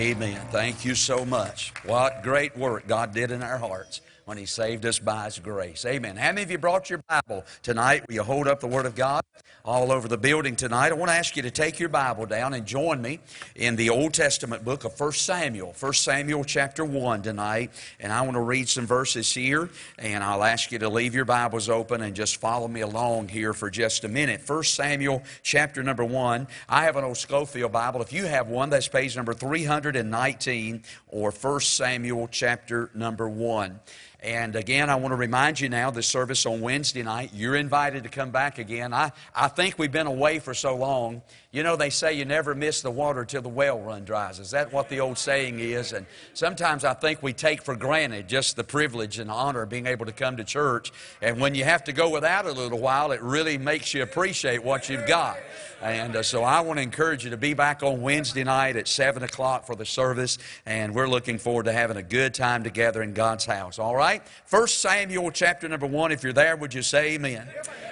Amen. Thank you so much. What great work God did in our hearts when He saved us by His grace. Amen. How many of you brought your Bible tonight? Will you hold up the Word of God all over the building tonight? I want to ask you to take your Bible down and join me in the Old Testament book of 1 Samuel. 1 Samuel chapter 1 tonight. And I want to read some verses here, and I'll ask you to leave your Bibles open and just follow me along here for just a minute. 1 Samuel chapter number 1. I have an old Scofield Bible. If you have one, that's page number 319 or 1 Samuel chapter number 1. And again, I want to remind you now the service on Wednesday night, you're invited to come back again. I, I think we've been away for so long. You know, they say you never miss the water till the well run dries. Is that what the old saying is? And sometimes I think we take for granted just the privilege and honor of being able to come to church. And when you have to go without a little while, it really makes you appreciate what you've got. And uh, so I want to encourage you to be back on Wednesday night at 7 o'clock for the service. And we're looking forward to having a good time together in God's house. All right? First Samuel chapter number 1. If you're there, would you say amen?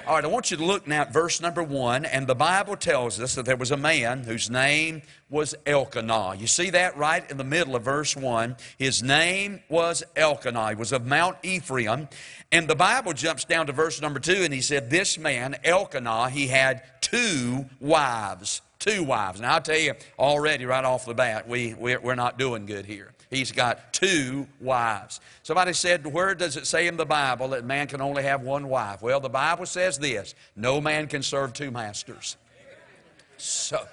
All right, I want you to look now at verse number 1. And the Bible tells us that there was a man whose name was Elkanah. You see that right in the middle of verse 1. His name was Elkanah. He was of Mount Ephraim. And the Bible jumps down to verse number 2 and he said, This man, Elkanah, he had two wives. Two wives. Now, I'll tell you already right off the bat, we, we're not doing good here. He's got two wives. Somebody said, Where does it say in the Bible that man can only have one wife? Well, the Bible says this no man can serve two masters. So,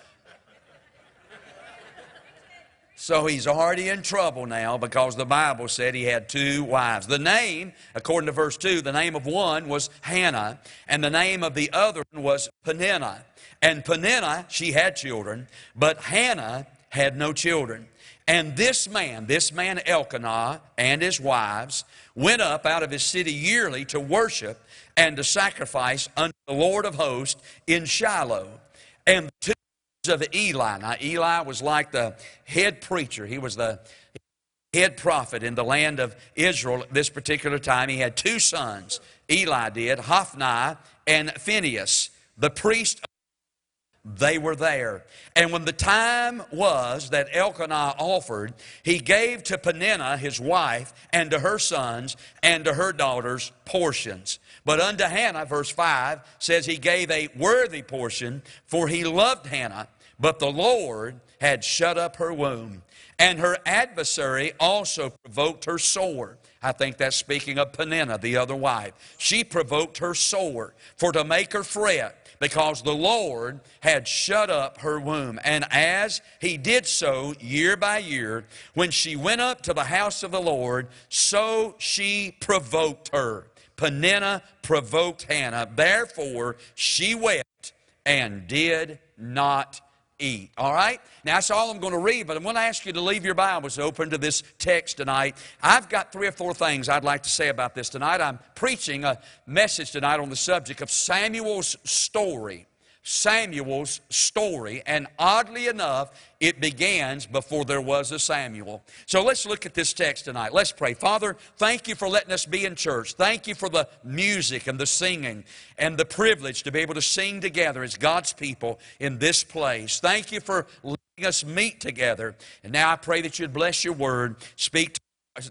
so he's already in trouble now because the Bible said he had two wives. The name, according to verse 2, the name of one was Hannah, and the name of the other was Peninnah. And Peninnah, she had children, but Hannah had no children. And this man, this man Elkanah and his wives, went up out of his city yearly to worship and to sacrifice unto the Lord of hosts in Shiloh. And the two of Eli. Now, Eli was like the head preacher. He was the head prophet in the land of Israel at this particular time. He had two sons. Eli did, Hophni and Phinehas, the priest they were there. And when the time was that Elkanah offered, he gave to Peninnah, his wife, and to her sons, and to her daughters portions. But unto Hannah, verse 5 says he gave a worthy portion, for he loved Hannah, but the Lord had shut up her womb. And her adversary also provoked her sore. I think that's speaking of Peninnah, the other wife. She provoked her sore for to make her fret because the Lord had shut up her womb. And as he did so year by year, when she went up to the house of the Lord, so she provoked her. Peninnah provoked Hannah. Therefore, she wept and did not eat. All right? Now, that's all I'm going to read, but I'm going to ask you to leave your Bibles open to this text tonight. I've got three or four things I'd like to say about this tonight. I'm preaching a message tonight on the subject of Samuel's story. Samuel's story, and oddly enough, it begins before there was a Samuel. So let's look at this text tonight. Let's pray. Father, thank you for letting us be in church. Thank you for the music and the singing and the privilege to be able to sing together as God's people in this place. Thank you for letting us meet together. And now I pray that you'd bless your word, speak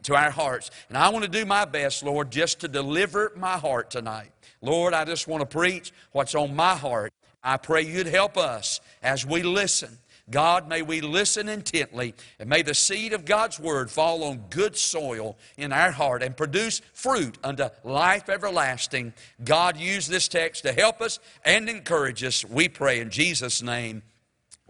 to our hearts. And I want to do my best, Lord, just to deliver my heart tonight. Lord, I just want to preach what's on my heart. I pray you'd help us as we listen. God, may we listen intently, and may the seed of God's Word fall on good soil in our heart and produce fruit unto life everlasting. God, use this text to help us and encourage us. We pray in Jesus' name.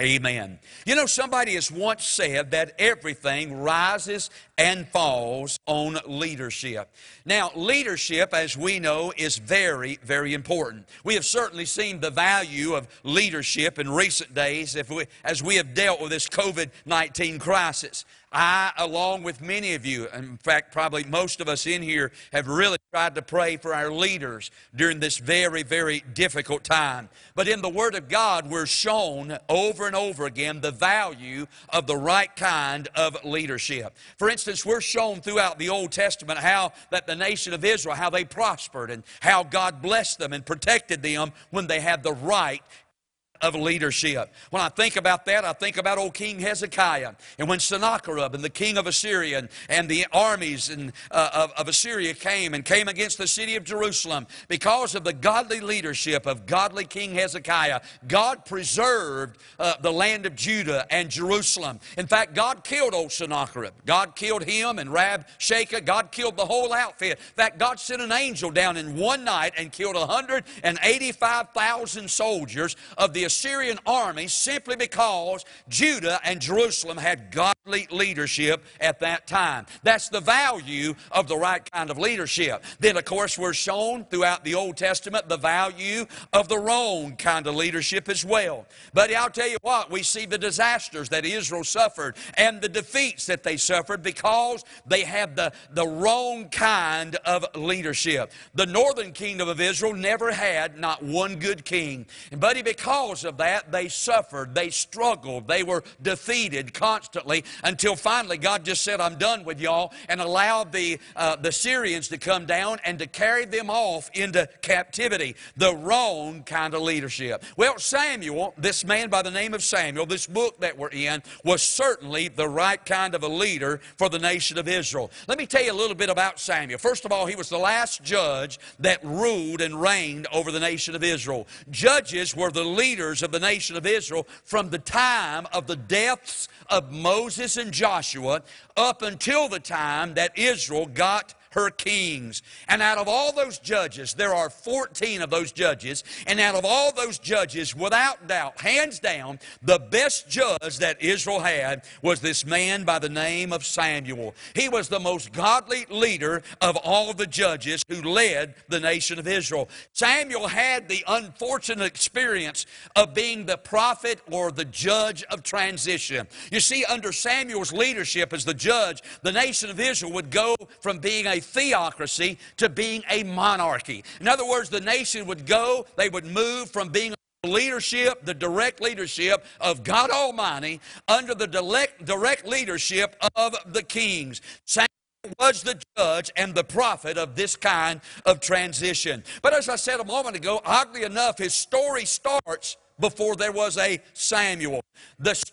Amen. You know, somebody has once said that everything rises and falls on leadership. Now, leadership, as we know, is very, very important. We have certainly seen the value of leadership in recent days if we, as we have dealt with this COVID 19 crisis. I, along with many of you, in fact, probably most of us in here, have really tried to pray for our leaders during this very, very difficult time. But in the Word of God, we're shown over and over again the value of the right kind of leadership. For instance, we're shown throughout the Old Testament how that the nation of Israel, how they prospered and how God blessed them and protected them when they had the right of leadership. When I think about that, I think about old King Hezekiah. And when Sennacherib and the king of Assyria and, and the armies and, uh, of, of Assyria came and came against the city of Jerusalem, because of the godly leadership of godly King Hezekiah, God preserved uh, the land of Judah and Jerusalem. In fact, God killed old Sennacherib. God killed him and Rabshakeh. God killed the whole outfit. In fact, God sent an angel down in one night and killed 185,000 soldiers of the Assyrian army simply because Judah and Jerusalem had godly leadership at that time. That's the value of the right kind of leadership. Then, of course, we're shown throughout the Old Testament the value of the wrong kind of leadership as well. But I'll tell you what, we see the disasters that Israel suffered and the defeats that they suffered because they had the, the wrong kind of leadership. The northern kingdom of Israel never had not one good king. And buddy, because of that, they suffered, they struggled, they were defeated constantly until finally God just said, I'm done with y'all, and allowed the, uh, the Syrians to come down and to carry them off into captivity. The wrong kind of leadership. Well, Samuel, this man by the name of Samuel, this book that we're in, was certainly the right kind of a leader for the nation of Israel. Let me tell you a little bit about Samuel. First of all, he was the last judge that ruled and reigned over the nation of Israel. Judges were the leaders of the nation of Israel from the time of the deaths of Moses and Joshua up until the time that Israel got her kings. And out of all those judges, there are 14 of those judges. And out of all those judges, without doubt, hands down, the best judge that Israel had was this man by the name of Samuel. He was the most godly leader of all the judges who led the nation of Israel. Samuel had the unfortunate experience of being the prophet or the judge of transition. You see, under Samuel's leadership as the judge, the nation of Israel would go from being a theocracy to being a monarchy. In other words, the nation would go, they would move from being leadership, the direct leadership of God Almighty, under the direct, direct leadership of the kings. Samuel was the judge and the prophet of this kind of transition. But as I said a moment ago, oddly enough, his story starts before there was a Samuel. This,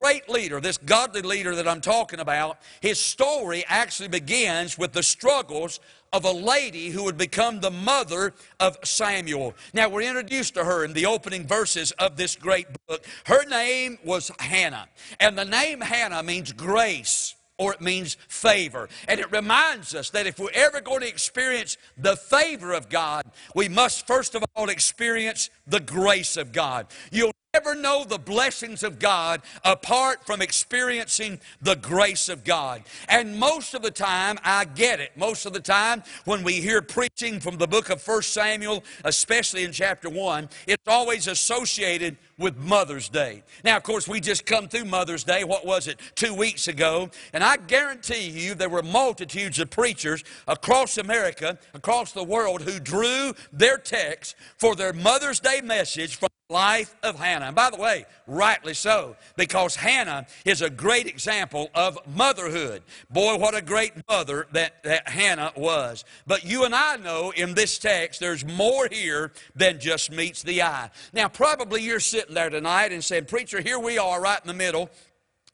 great leader, this godly leader that I'm talking about, his story actually begins with the struggles of a lady who would become the mother of Samuel. Now, we're introduced to her in the opening verses of this great book. Her name was Hannah, and the name Hannah means grace or it means favor. And it reminds us that if we're ever going to experience the favor of God, we must first of all experience the grace of God. You'll never know the blessings of God apart from experiencing the grace of God. And most of the time, I get it. Most of the time, when we hear preaching from the book of 1 Samuel, especially in chapter 1, it's always associated with Mother's Day. Now, of course, we just come through Mother's Day, what was it, two weeks ago, and I guarantee you there were multitudes of preachers across America, across the world, who drew their text for their Mother's Day message from life of Hannah. And by the way, rightly so, because Hannah is a great example of motherhood. Boy, what a great mother that, that Hannah was. But you and I know in this text there's more here than just meets the eye. Now, probably you're sitting there tonight and saying, Preacher, here we are right in the middle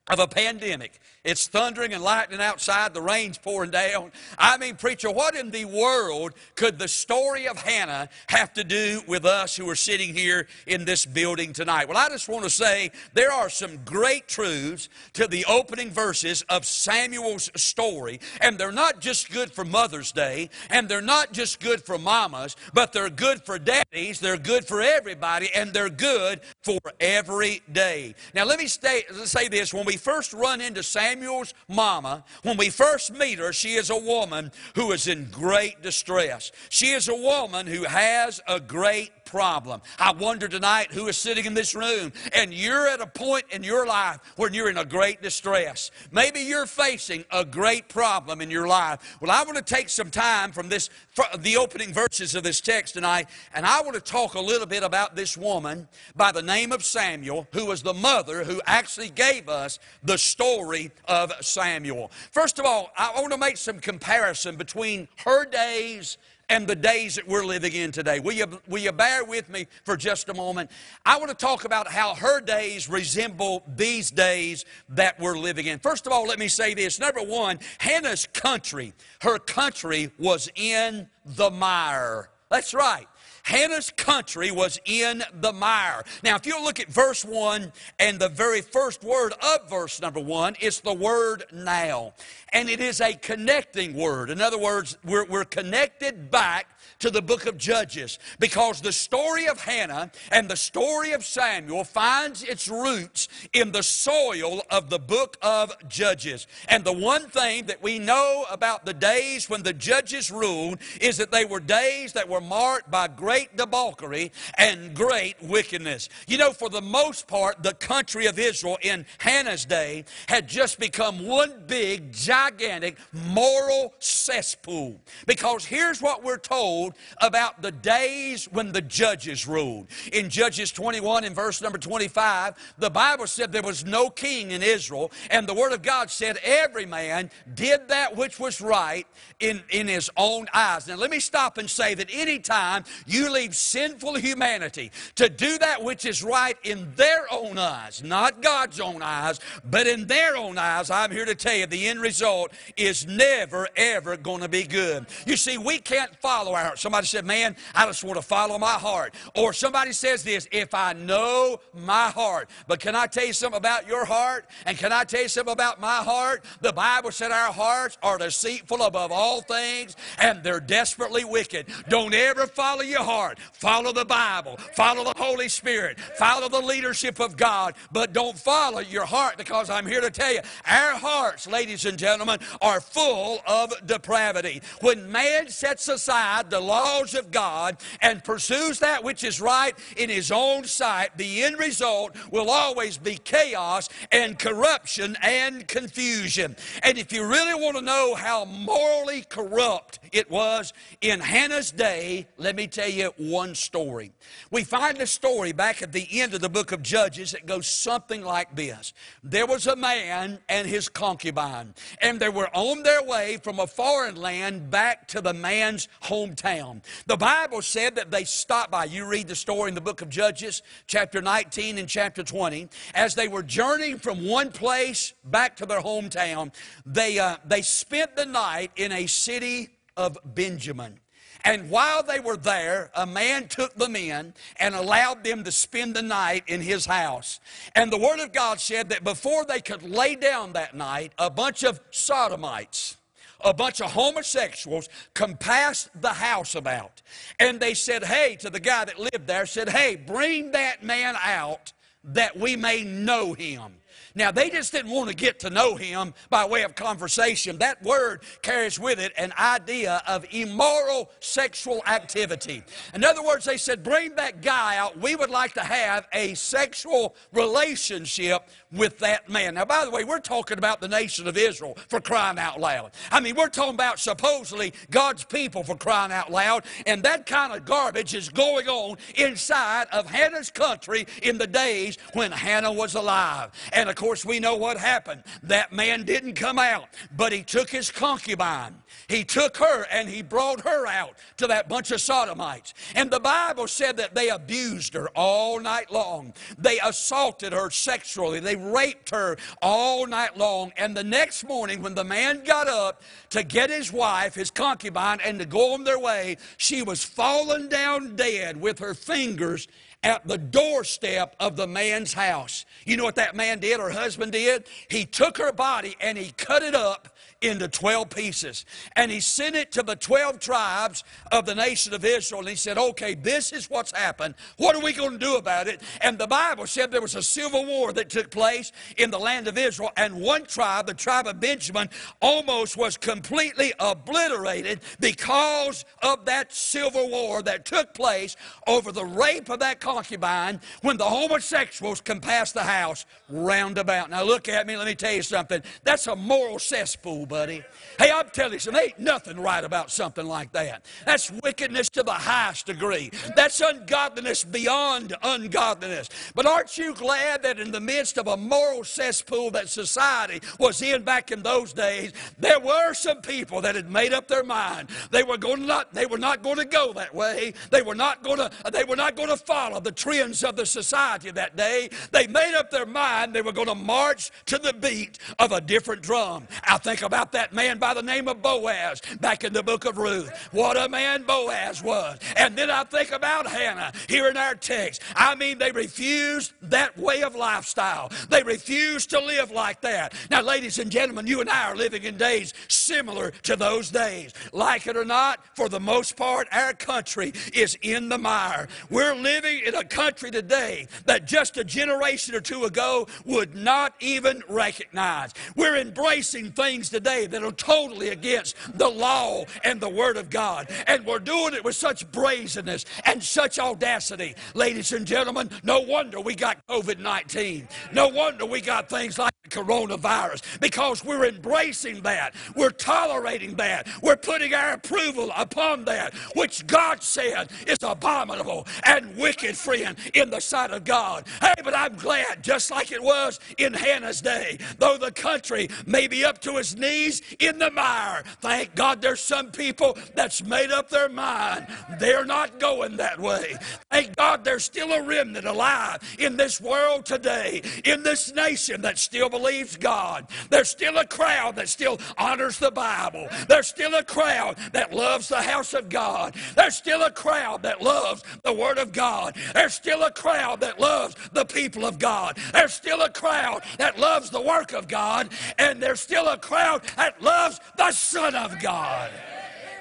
of a pandemic. It's thundering and lightning outside, the rain's pouring down. I mean, preacher, what in the world could the story of Hannah have to do with us who are sitting here in this building tonight? Well, I just want to say there are some great truths to the opening verses of Samuel's story, and they're not just good for Mother's Day, and they're not just good for mamas, but they're good for daddies, they're good for everybody, and they're good for every day. Now, let me stay, say this when we first run into Samuel's mama, when we first meet her, she is a woman who is in great distress. She is a woman who has a great problem. I wonder tonight who is sitting in this room and you're at a point in your life when you're in a great distress. Maybe you're facing a great problem in your life. Well, I want to take some time from this, the opening verses of this text tonight, and I want to talk a little bit about this woman by the name of Samuel, who was the mother who actually gave us the story of Samuel. First of all, I want to make some comparison between her days and the days that we're living in today. Will you, will you bear with me for just a moment? I want to talk about how her days resemble these days that we're living in. First of all, let me say this. Number one, Hannah's country, her country was in the mire. That's right. Hannah's country was in the mire. Now, if you look at verse 1 and the very first word of verse number 1, it's the word now. And it is a connecting word. In other words, we're, we're connected back to the book of Judges because the story of Hannah and the story of Samuel finds its roots in the soil of the book of Judges. And the one thing that we know about the days when the judges ruled is that they were days that were marked by great debauchery and great wickedness. You know, for the most part, the country of Israel in Hannah's day had just become one big, gigantic moral cesspool. Because here's what we're told about the days when the judges ruled. In Judges 21 in verse number 25, the Bible said there was no king in Israel, and the Word of God said every man did that which was right in, in his own eyes. Now, let me stop and say that anytime you leave sinful humanity to do that which is right in their own eyes, not God's own eyes, but in their own eyes, I'm here to tell you the end result is never, ever going to be good. You see, we can't follow our Somebody said, Man, I just want to follow my heart. Or somebody says this, If I know my heart. But can I tell you something about your heart? And can I tell you something about my heart? The Bible said our hearts are deceitful above all things and they're desperately wicked. Don't ever follow your heart. Follow the Bible. Follow the Holy Spirit. Follow the leadership of God. But don't follow your heart because I'm here to tell you our hearts, ladies and gentlemen, are full of depravity. When man sets aside the laws of God and pursues that which is right in his own sight, the end result will always be chaos and corruption and confusion. And if you really want to know how morally corrupt it was in Hannah's day, let me tell you one story. We find a story back at the end of the book of Judges that goes something like this There was a man and his concubine, and they were on their way from a foreign land back to the man's hometown down. The Bible said that they stopped by. You read the story in the book of Judges, chapter 19 and chapter 20. As they were journeying from one place back to their hometown, they, uh, they spent the night in a city of Benjamin. And while they were there, a man took them in and allowed them to spend the night in his house. And the Word of God said that before they could lay down that night, a bunch of sodomites, a bunch of homosexuals compassed the house about. And they said, hey, to the guy that lived there, said, hey, bring that man out that we may know him. Now, they just didn't want to get to know him by way of conversation. That word carries with it an idea of immoral sexual activity. In other words, they said, Bring that guy out. We would like to have a sexual relationship with that man. Now, by the way, we're talking about the nation of Israel for crying out loud. I mean, we're talking about supposedly God's people for crying out loud, and that kind of garbage is going on inside of Hannah's country in the days when Hannah was alive. And of course, we know what happened. That man didn't come out, but he took his concubine. He took her and he brought her out to that bunch of sodomites. And the Bible said that they abused her all night long. They assaulted her sexually. They raped her all night long. And the next morning, when the man got up to get his wife, his concubine, and to go on their way, she was fallen down dead with her fingers at the doorstep of the man's house. You know what that man did, her husband did? He took her body and he cut it up into 12 pieces. And he sent it to the 12 tribes of the nation of Israel. And he said, okay, this is what's happened. What are we going to do about it? And the Bible said there was a civil war that took place in the land of Israel. And one tribe, the tribe of Benjamin, almost was completely obliterated because of that civil war that took place over the rape of that concubine when the homosexuals compassed the house round about. Now look at me, let me tell you something. That's a moral cesspool, buddy. Hey, I'm telling you, there ain't nothing right about something like that. That's wickedness to the highest degree. That's ungodliness beyond ungodliness. But aren't you glad that in the midst of a moral cesspool that society was in back in those days, there were some people that had made up their mind. They were going not, they were not going to go that way. They were not going to, they were not going to follow the trends of the society that day. They made up their mind they were going to march to the beat of a different drum. I think about that man by the name of Boaz back in the book of Ruth. What a man Boaz was. And then I think about Hannah here in our text. I mean, they refused that way of lifestyle. They refused to live like that. Now, ladies and gentlemen, you and I are living in days similar to those days. Like it or not, for the most part, our country is in the mire. We're living in a country today that just a generation or two ago would not even recognize. We're embracing things today that are totally against the law and the Word of God. And we're doing it with such brazenness and such audacity. Ladies and gentlemen, no wonder we got COVID 19. No wonder we got things like coronavirus because we're embracing that. We're tolerating that. We're putting our approval upon that, which God said is abominable and wicked, friend, in the sight of God. Hey, but I'm glad, just like it was in Hannah's day, though the country may be up to its knees in the mire, thank God there's some people that's made up their mind. They're not going that way. Thank God there's still a remnant alive in this world today, in this nation that still believes God. There's still a crowd that still honors the Bible. There's still a crowd that loves the house of God. There's still a crowd that loves the Word of God. There's still a crowd that loves the people of God. There's still a crowd that loves the work of God. And there's still a crowd that loves the Son of God.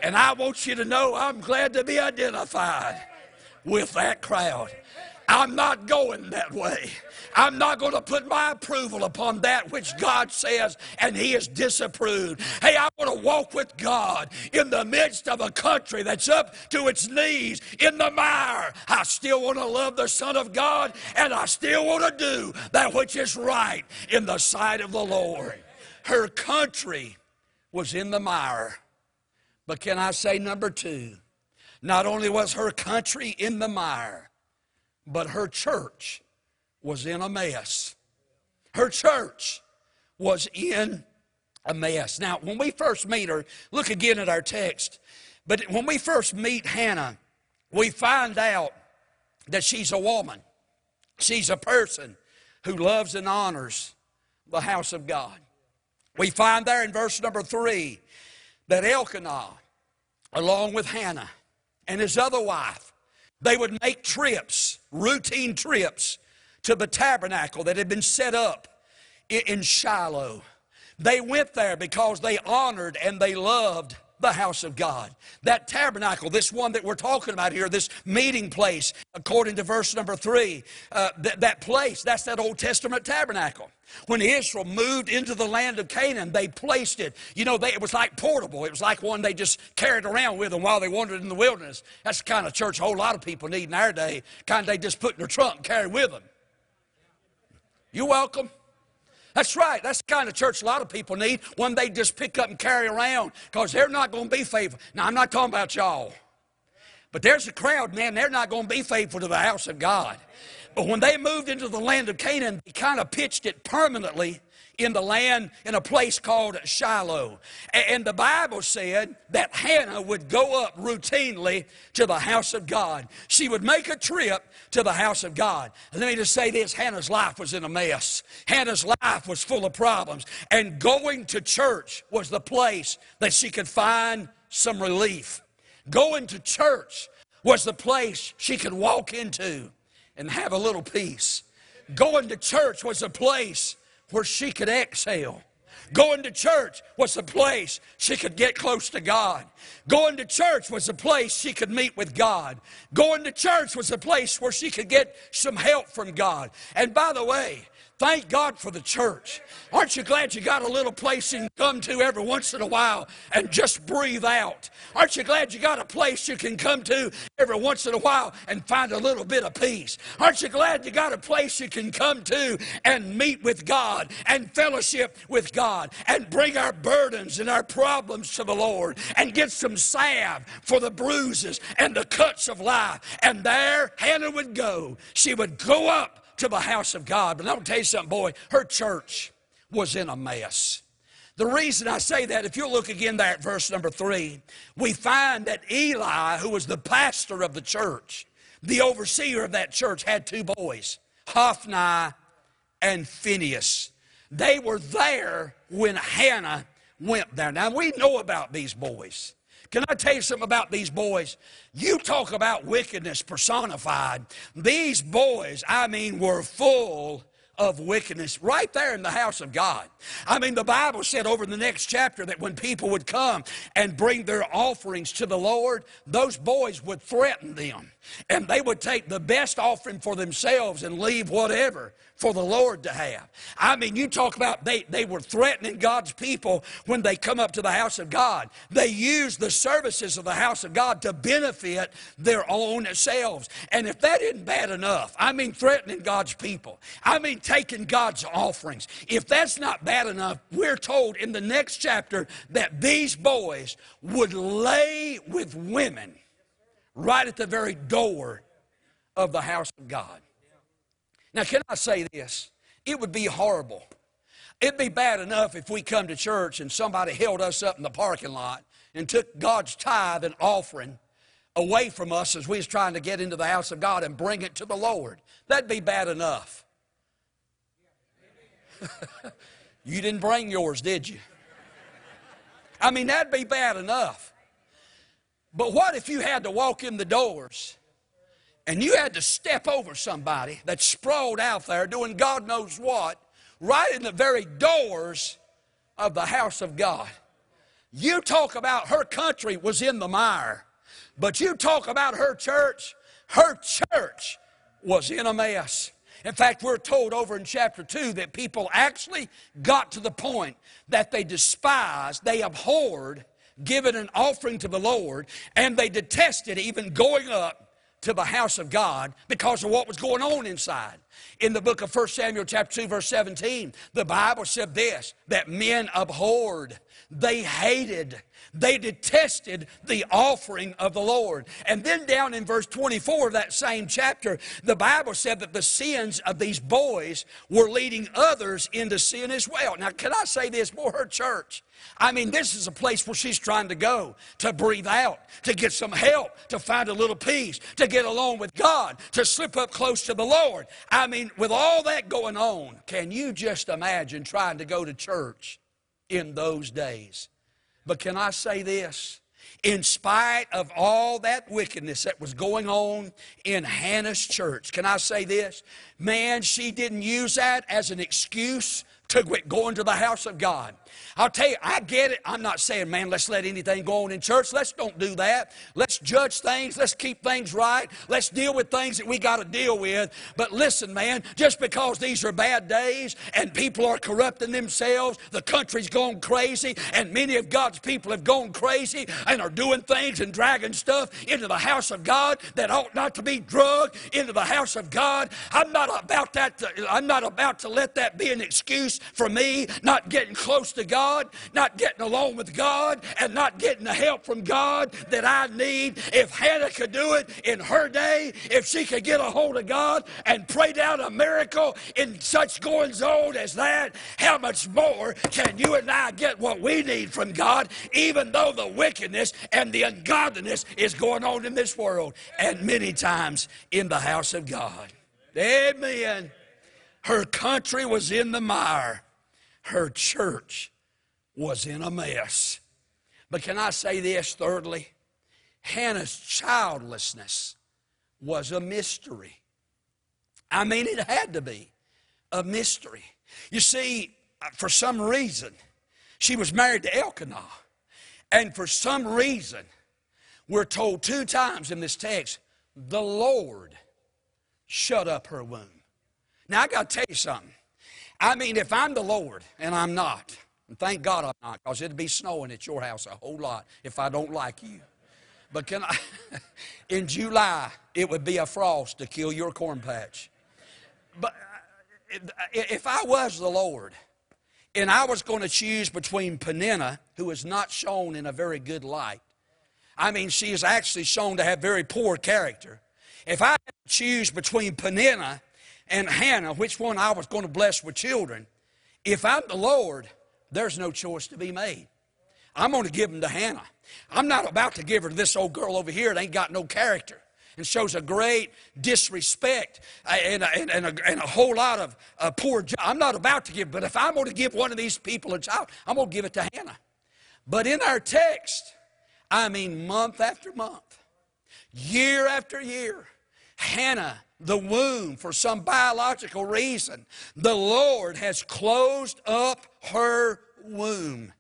And I want you to know I'm glad to be identified with that crowd. I'm not going that way. I'm not going to put my approval upon that which God says and He has disapproved. Hey, I want to walk with God in the midst of a country that's up to its knees in the mire. I still want to love the Son of God and I still want to do that which is right in the sight of the Lord. Her country was in the mire. But can I say number two? Not only was her country in the mire, but her church was in a mess. Her church was in a mess. Now, when we first meet her, look again at our text. But when we first meet Hannah, we find out that she's a woman. She's a person who loves and honors the house of God. We find there in verse number three that Elkanah, along with Hannah and his other wife, they would make trips, routine trips, to the tabernacle that had been set up in Shiloh. They went there because they honored and they loved the house of God. That tabernacle, this one that we're talking about here, this meeting place, according to verse number three, uh, th- that place, that's that Old Testament tabernacle. When Israel moved into the land of Canaan, they placed it. You know, they, it was like portable. It was like one they just carried around with them while they wandered in the wilderness. That's the kind of church a whole lot of people need in our day. Kind they just put in their trunk and carry with them. You're welcome. That's right. That's the kind of church a lot of people need. One they just pick up and carry around because they're not going to be faithful. Now, I'm not talking about y'all. But there's a crowd, man, they're not going to be faithful to the house of God. But when they moved into the land of Canaan, they kind of pitched it permanently in the land in a place called Shiloh. And the Bible said that Hannah would go up routinely to the house of God. She would make a trip to the house of God. let me just say this Hannah's life was in a mess. Hannah's life was full of problems. And going to church was the place that she could find some relief. Going to church was the place she could walk into and have a little peace. Going to church was a place where she could exhale. Going to church was a place she could get close to God. Going to church was a place she could meet with God. Going to church was a place where she could get some help from God. And by the way, Thank God for the church. Aren't you glad you got a little place you can come to every once in a while and just breathe out? Aren't you glad you got a place you can come to every once in a while and find a little bit of peace? Aren't you glad you got a place you can come to and meet with God and fellowship with God and bring our burdens and our problems to the Lord and get some salve for the bruises and the cuts of life? And there Hannah would go. She would go up to the house of God. But I'm going to tell you something, boy, her church was in a mess. The reason I say that, if you look again there at verse number three, we find that Eli, who was the pastor of the church, the overseer of that church, had two boys, Hophni and Phinehas. They were there when Hannah went there. Now, we know about these boys. Can I tell you something about these boys? You talk about wickedness personified. These boys, I mean, were full of wickedness right there in the house of God. I mean, the Bible said over the next chapter that when people would come and bring their offerings to the Lord, those boys would threaten them. And they would take the best offering for themselves and leave whatever for the Lord to have. I mean, you talk about they, they were threatening God's people when they come up to the house of God. They use the services of the house of God to benefit their own selves. And if that isn't bad enough, I mean, threatening God's people, I mean, taking God's offerings. If that's not bad enough, we're told in the next chapter that these boys would lay with women right at the very door of the house of God. Now, can I say this? It would be horrible. It'd be bad enough if we come to church and somebody held us up in the parking lot and took God's tithe and offering away from us as we was trying to get into the house of God and bring it to the Lord. That'd be bad enough. you didn't bring yours, did you? I mean, that'd be bad enough. But what if you had to walk in the doors and you had to step over somebody that sprawled out there doing God knows what, right in the very doors of the house of God? You talk about her country was in the mire, but you talk about her church, her church was in a mess. In fact, we're told over in chapter 2 that people actually got to the point that they despised, they abhorred giving an offering to the Lord, and they detested even going up to the house of God because of what was going on inside. In the book of 1 Samuel, chapter 2, verse 17, the Bible said this that men abhorred, they hated, they detested the offering of the Lord. And then down in verse 24 of that same chapter, the Bible said that the sins of these boys were leading others into sin as well. Now, can I say this? For her church, I mean, this is a place where she's trying to go to breathe out, to get some help, to find a little peace, to get along with God, to slip up close to the Lord. I mean, with all that going on, can you just imagine trying to go to church in those days? But can I say this? In spite of all that wickedness that was going on in Hannah's church, can I say this? Man, she didn't use that as an excuse to quit going to the house of God. I'll tell you, I get it. I'm not saying, man, let's let anything go on in church. Let's don't do that. Let's judge things. Let's keep things right. Let's deal with things that we got to deal with. But listen, man, just because these are bad days and people are corrupting themselves, the country's gone crazy, and many of God's people have gone crazy and are doing things and dragging stuff into the house of God that ought not to be drugged into the house of God. I'm not about that. To, I'm not about to let that be an excuse for me not getting close to God, not getting along with God, and not getting the help from God that I need. If Hannah could do it in her day, if she could get a hold of God and pray down a miracle in such goings on as that, how much more can you and I get what we need from God, even though the wickedness and the ungodliness is going on in this world and many times in the house of God? Amen. Her country was in the mire. Her church was in a mess. But can I say this thirdly? Hannah's childlessness was a mystery. I mean, it had to be a mystery. You see, uh, for some reason, she was married to Elkanah. And for some reason, we're told two times in this text, the Lord shut up her womb. Now, I got to tell you something. I mean, if I'm the Lord, and I'm not, and thank God I'm not, because it'd be snowing at your house a whole lot if I don't like you. But can I, in July, it would be a frost to kill your corn patch. But uh, if I was the Lord, and I was going to choose between Peninnah, who is not shown in a very good light, I mean, she is actually shown to have very poor character. If I had to choose between Peninnah and Hannah, which one I was going to bless with children, if I'm the Lord, there's no choice to be made. I'm going to give them to Hannah. I'm not about to give her to this old girl over here that ain't got no character and shows a great disrespect uh, and a, and, and, a, and a whole lot of uh, poor job. I'm not about to give, but if I'm going to give one of these people a child, I'm going to give it to Hannah. But in our text, I mean month after month, year after year, Hannah, the womb, for some biological reason, the Lord has closed up her womb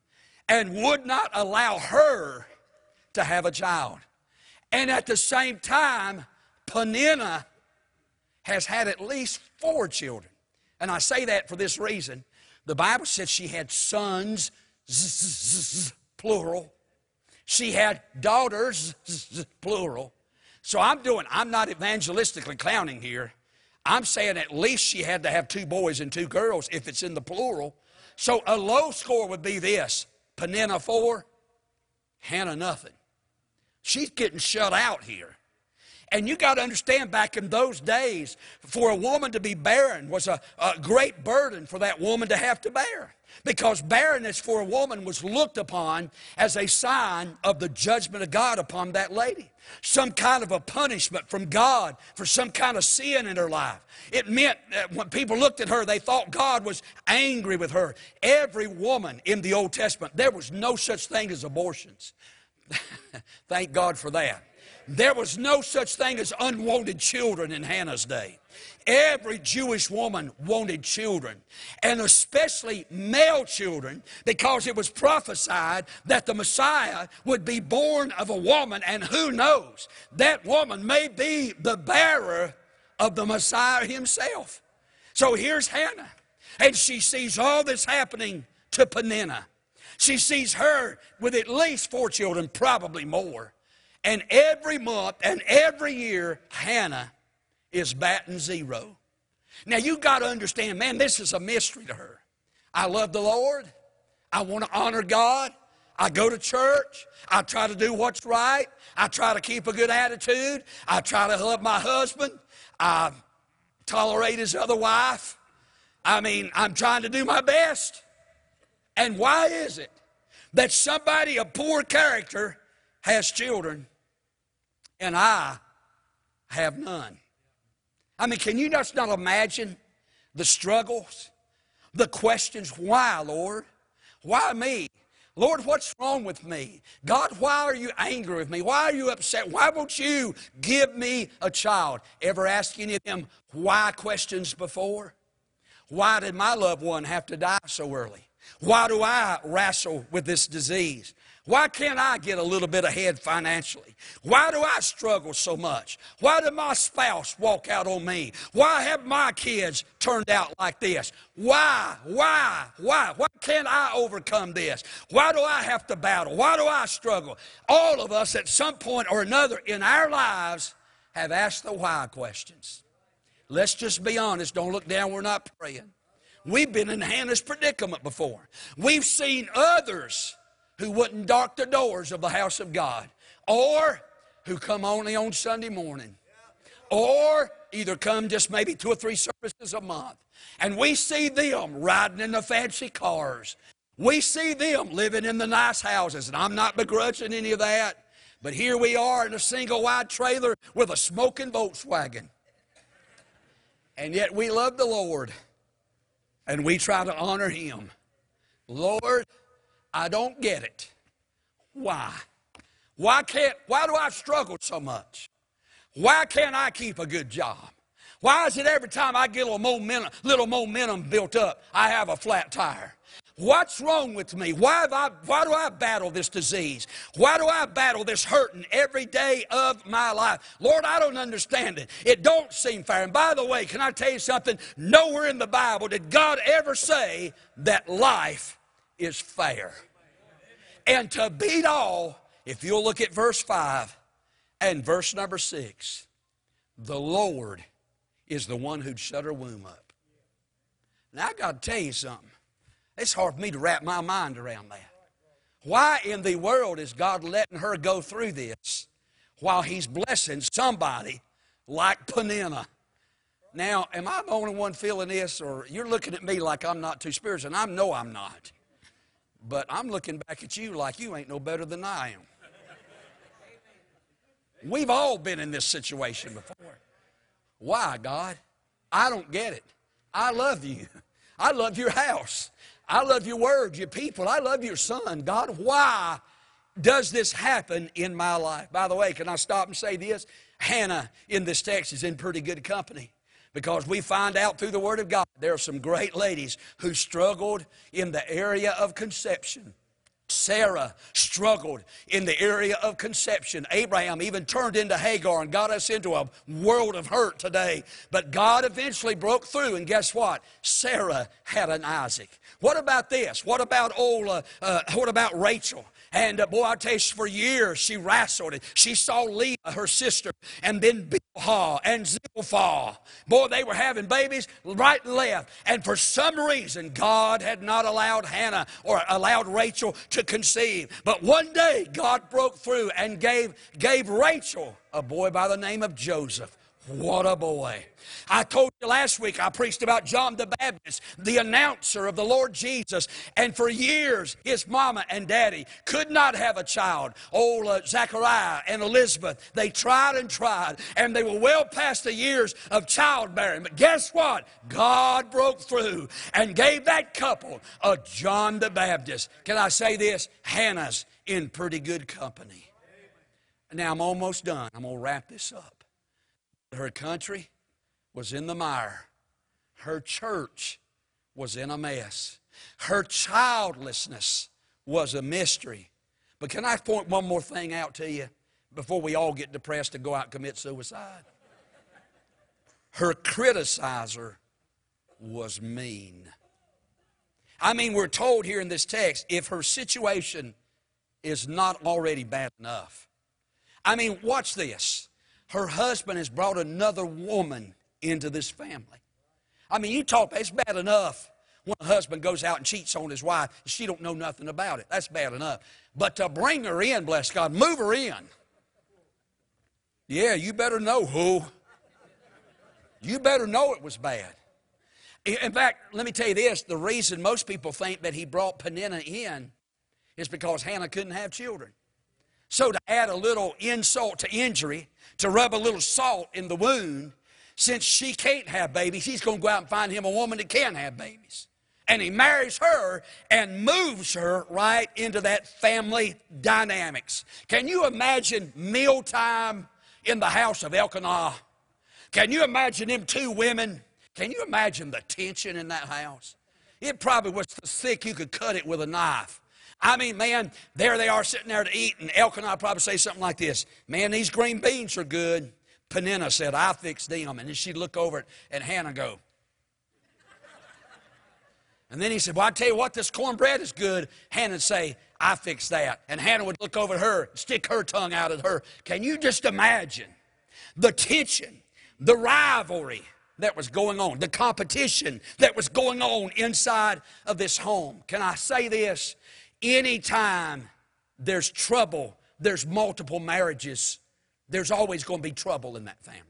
and would not allow her to have a child. And at the same time, Peninnah has had at least four children. And I say that for this reason. The Bible says she had sons, plural. She had daughters, plural. So I'm doing, I'm not evangelistically clowning here. I'm saying at least she had to have two boys and two girls if it's in the plural. So a low score would be this Peninnah four, Hannah nothing. She's getting shut out here. And you got to understand, back in those days, for a woman to be barren was a, a, great burden for that woman to have to bear. Because barrenness for a woman was looked upon as a sign of the judgment of God upon that lady. Some kind of a punishment from God for some kind of sin in her life. It meant that when people looked at her, they thought God was angry with her. Every woman in the Old Testament, there was no such thing as abortions. Thank God for that. There was no such thing as unwanted children in Hannah's day. Every Jewish woman wanted children, and especially male children, because it was prophesied that the Messiah would be born of a woman, and who knows, that woman may be the bearer of the Messiah himself. So here's Hannah, and she sees all this happening to Peninnah. She sees her with at least four children, probably more. And every month and every year, Hannah is batting zero. Now you got to understand, man, this is a mystery to her. I love the Lord. I want to honor God. I go to church. I try to do what's right. I try to keep a good attitude. I try to love my husband. I tolerate his other wife. I mean, I'm trying to do my best. And why is it that somebody of poor character has children and I have none? I mean, can you just not imagine the struggles, the questions? Why, Lord? Why me? Lord, what's wrong with me? God, why are you angry with me? Why are you upset? Why won't you give me a child? Ever ask any of them why questions before? Why did my loved one have to die so early? Why do I wrestle with this disease? Why can't I get a little bit ahead financially? Why do I struggle so much? Why did my spouse walk out on me? Why have my kids turned out like this? Why? Why? Why? Why can't I overcome this? Why do I have to battle? Why do I struggle? All of us at some point or another in our lives have asked the why questions. Let's just be honest. Don't look down. We're not praying. We've been in Hannah's predicament before. We've seen others who wouldn't dark the doors of the house of God, or who come only on Sunday morning, or either come just maybe two or three services a month. And we see them riding in the fancy cars. We see them living in the nice houses, and I'm not begrudging any of that. But here we are in a single wide trailer with a smoking Volkswagen. And yet we love the Lord and we try to honor Him. Lord, I don't get it. Why? Why can't, why do I struggle so much? Why can't I keep a good job? Why is it every time I get a little momentum, little momentum built up, I have a flat tire? What's wrong with me? Why, I, why do I battle this disease? Why do I battle this hurting every day of my life? Lord, I don't understand it. It don't seem fair. And by the way, can I tell you something? Nowhere in the Bible did God ever say that life is fair. And to beat all, if you'll look at verse 5 and verse number 6, the Lord is the one who'd shut her womb up. Now, I got to tell you something. It's hard for me to wrap my mind around that. Why in the world is God letting her go through this while He's blessing somebody like Peninnah? Now, am I the only one feeling this, or you're looking at me like I'm not too spiritual? And I know I'm not. But I'm looking back at you like you ain't no better than I am. We've all been in this situation before. Why, God? I don't get it. I love you. I love your house. I love your word, your people. I love your son. God, why does this happen in my life? By the way, can I stop and say this? Hannah in this text is in pretty good company because we find out through the Word of God there are some great ladies who struggled in the area of conception. Sarah struggled in the area of conception. Abraham even turned into Hagar and got us into a world of hurt today. But God eventually broke through, and guess what? Sarah had an Isaac. What about this? What about old? Uh, uh, what about Rachel? And uh, boy, I tell you, for years she wrestled it. She saw Leah, her sister, and then Bilhah and Zilpah. Boy, they were having babies right and left. And for some reason, God had not allowed Hannah or allowed Rachel to conceive. But one day, God broke through and gave, gave Rachel a boy by the name of Joseph. What a boy. I told you last week, I preached about John the Baptist, the announcer of the Lord Jesus. And for years, his mama and daddy could not have a child. Old uh, Zachariah and Elizabeth, they tried and tried, and they were well past the years of childbearing. But guess what? God broke through and gave that couple a John the Baptist. Can I say this? Hannah's in pretty good company. Now I'm almost done. I'm going to wrap this up. Her country, was in the mire. Her church was in a mess. Her childlessness was a mystery. But can I point one more thing out to you before we all get depressed and go out and commit suicide? Her criticizer was mean. I mean, we're told here in this text if her situation is not already bad enough. I mean, watch this. Her husband has brought another woman into this family. I mean, you talk, it's bad enough when a husband goes out and cheats on his wife and she don't know nothing about it. That's bad enough. But to bring her in, bless God, move her in. Yeah, you better know who. You better know it was bad. In fact, let me tell you this the reason most people think that he brought Peninnah in is because Hannah couldn't have children. So, to add a little insult to injury, to rub a little salt in the wound, since she can't have babies, he's going to go out and find him a woman that can have babies. And he marries her and moves her right into that family dynamics. Can you imagine mealtime in the house of Elkanah? Can you imagine them two women? Can you imagine the tension in that house? It probably was so thick you could cut it with a knife. I mean, man, there they are sitting there to eat, and Elkanah probably say something like this Man, these green beans are good. Peninnah said, I fixed them. And then she'd look over it and Hannah go. And then he said, Well, I tell you what, this cornbread is good. Hannah would say, I fixed that. And Hannah would look over at her, stick her tongue out at her. Can you just imagine the tension, the rivalry that was going on, the competition that was going on inside of this home? Can I say this? Anytime there's trouble, there's multiple marriages there's always going to be trouble in that family.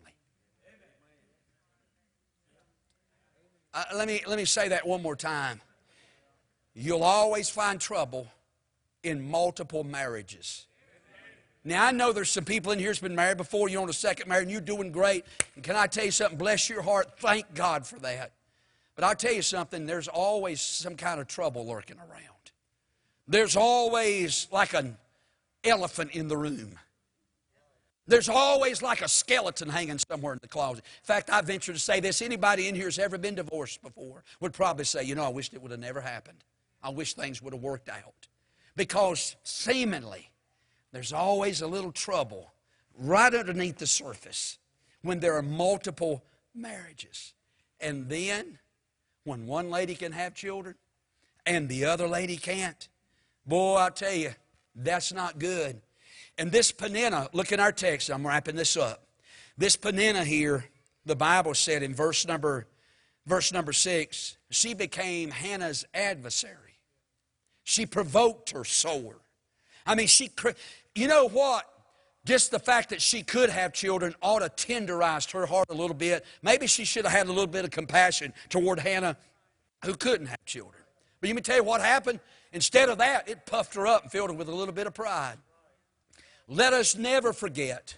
Uh, let, me, let me say that one more time. You'll always find trouble in multiple marriages. Now, I know there's some people in here that's been married before, you're on a second marriage, and you're doing great. And can I tell you something? Bless your heart. Thank God for that. But I'll tell you something, there's always some kind of trouble lurking around. There's always like an elephant in the room. There's always like a skeleton hanging somewhere in the closet. In fact, I venture to say this anybody in here has ever been divorced before would probably say, you know, I wished it would have never happened. I wish things would have worked out. Because seemingly, there's always a little trouble right underneath the surface when there are multiple marriages. And then, when one lady can have children and the other lady can't, boy, I tell you, that's not good. And this Peninnah, look in our text, I'm wrapping this up. This Peninnah here, the Bible said in verse number, verse number six, she became Hannah's adversary. She provoked her sore. I mean, she, you know what? Just the fact that she could have children ought to tenderize her heart a little bit. Maybe she should have had a little bit of compassion toward Hannah who couldn't have children. But let me tell you what happened. Instead of that, it puffed her up and filled her with a little bit of pride. Let us never forget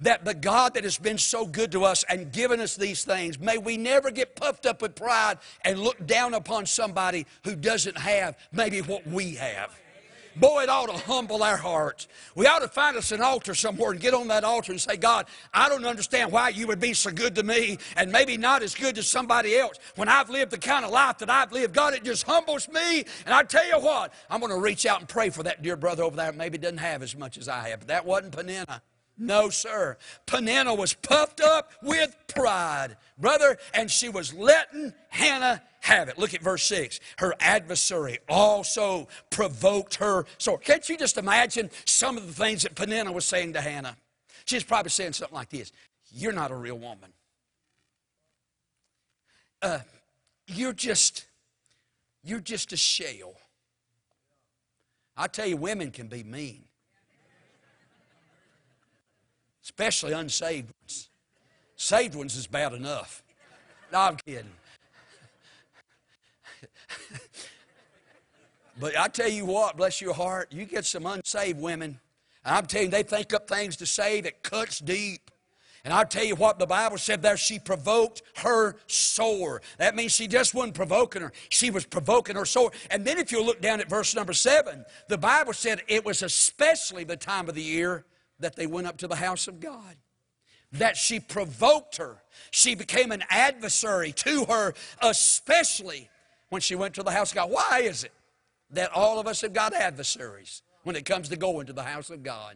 that the God that has been so good to us and given us these things, may we never get puffed up with pride and look down upon somebody who doesn't have maybe what we have. Boy, it ought to humble our hearts. We ought to find us an altar somewhere and get on that altar and say, God, I don't understand why you would be so good to me and maybe not as good to somebody else when I've lived the kind of life that I've lived. God, it just humbles me. And I tell you what, I'm going to reach out and pray for that dear brother over there that maybe doesn't have as much as I have. But that wasn't Peninnah. No, sir. Peninnah was puffed up with pride, brother, and she was letting Hannah have it. Look at verse 6. Her adversary also provoked her So, Can't you just imagine some of the things that Peninnah was saying to Hannah? She's probably saying something like this You're not a real woman. Uh, you're just, you're just a shell. I tell you, women can be mean especially unsaved ones. Saved ones is bad enough. No, I'm kidding. but I tell you what, bless your heart, you get some unsaved women, and I'm telling you, they think up things to say that cuts deep. And I'll tell you what the Bible said there, she provoked her sore. That means she just wasn't provoking her, she was provoking her sore. And then if you look down at verse number seven, the Bible said it was especially the time of the year that they went up to the house of God. That she provoked her. She became an adversary to her, especially when she went to the house of God. Why is it that all of us have got adversaries when it comes to going to the house of God?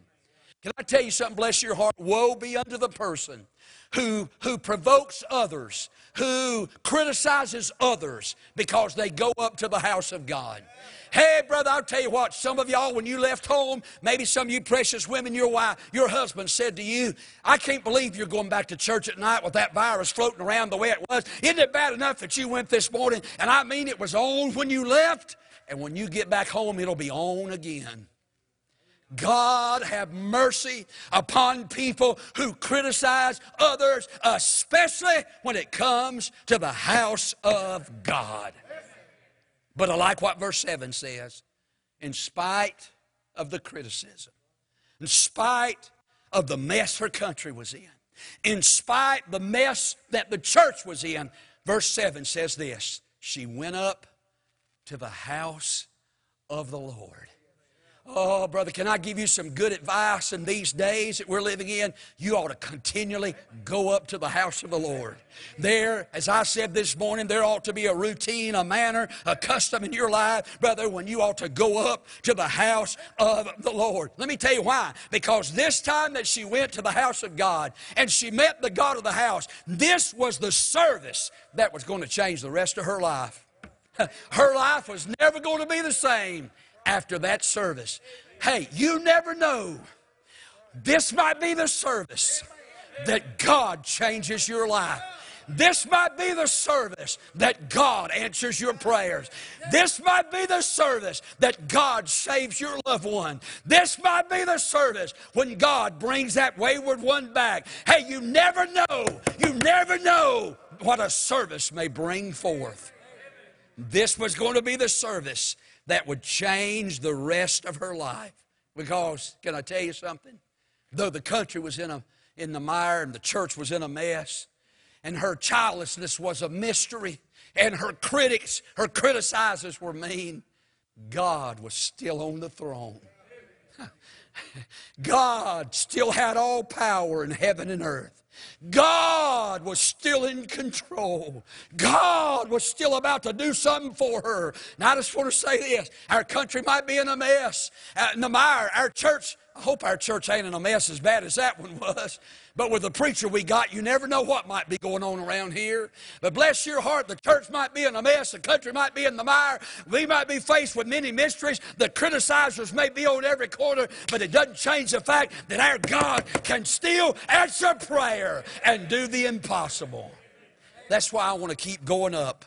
Can I tell you something? Bless your heart. Woe be unto the person who, who provokes others, who criticizes others because they go up to the house of God. Hey, brother, I'll tell you what, some of y'all, when you left home, maybe some of you precious women, your wife, your husband said to you, I can't believe you're going back to church at night with that virus floating around the way it was. Isn't it bad enough that you went this morning? And I mean, it was on when you left, and when you get back home, it'll be on again. God have mercy upon people who criticize others, especially when it comes to the house of God. But I like what verse 7 says. In spite of the criticism, in spite of the mess her country was in, in spite the mess that the church was in, verse 7 says this She went up to the house of the Lord. Oh, brother, can I give you some good advice in these days that we're living in? You ought to continually go up to the house of the Lord. There, as I said this morning, there ought to be a routine, a manner, a custom in your life, brother, when you ought to go up to the house of the Lord. Let me tell you why. Because this time that she went to the house of God and she met the God of the house, this was the service that was going to change the rest of her life. Her life was never going to be the same after that service. Hey, you never know. This might be the service that God changes your life. This might be the service that God answers your prayers. This might be the service that God saves your loved one. This might be the service when God brings that wayward one back. Hey, you never know. You never know what a service may bring forth. This was going to be the service that would change the rest of her life. Because, can I tell you something? Though the country was in, a, in the mire and the church was in a mess, and her childlessness was a mystery, and her critics, her criticizers were mean, God was still on the throne. God still had all power in heaven and earth. God was still in control. God was still about to do something for her. Now, I just want to say this our country might be in a mess, uh, in the mire. Our church, I hope our church ain't in a mess as bad as that one was. But with the preacher we got, you never know what might be going on around here. But bless your heart, the church might be in a mess, the country might be in the mire, we might be faced with many mysteries, the criticizers may be on every corner, but it doesn't change the fact that our God can still answer prayer and do the impossible. That's why I want to keep going up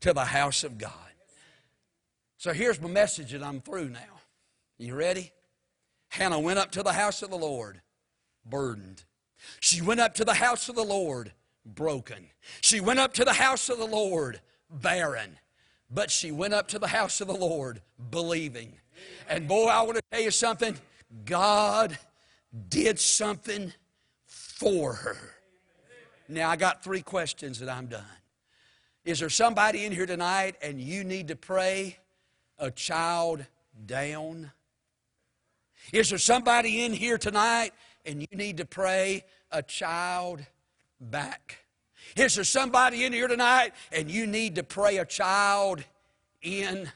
to the house of God. So here's my message, and I'm through now. You ready? Hannah went up to the house of the Lord, burdened. She went up to the house of the Lord broken. She went up to the house of the Lord barren. But she went up to the house of the Lord believing. And boy, I want to tell you something. God did something for her. Now, I got three questions that I'm done. Is there somebody in here tonight and you need to pray a child down? Is there somebody in here tonight and you need to pray a child back? Is there somebody in here tonight and you need to pray a child in?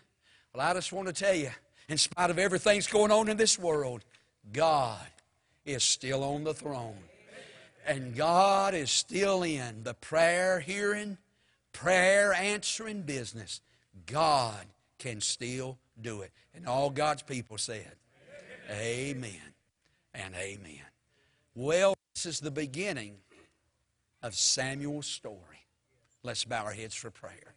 Well, I just want to tell you, in spite of everything that's going on in this world, God is still on the throne. And God is still in the prayer hearing, prayer answering business. God can still do it. And all God's people said, Amen and amen. Well, this is the beginning of Samuel's story. Let's bow our heads for prayer.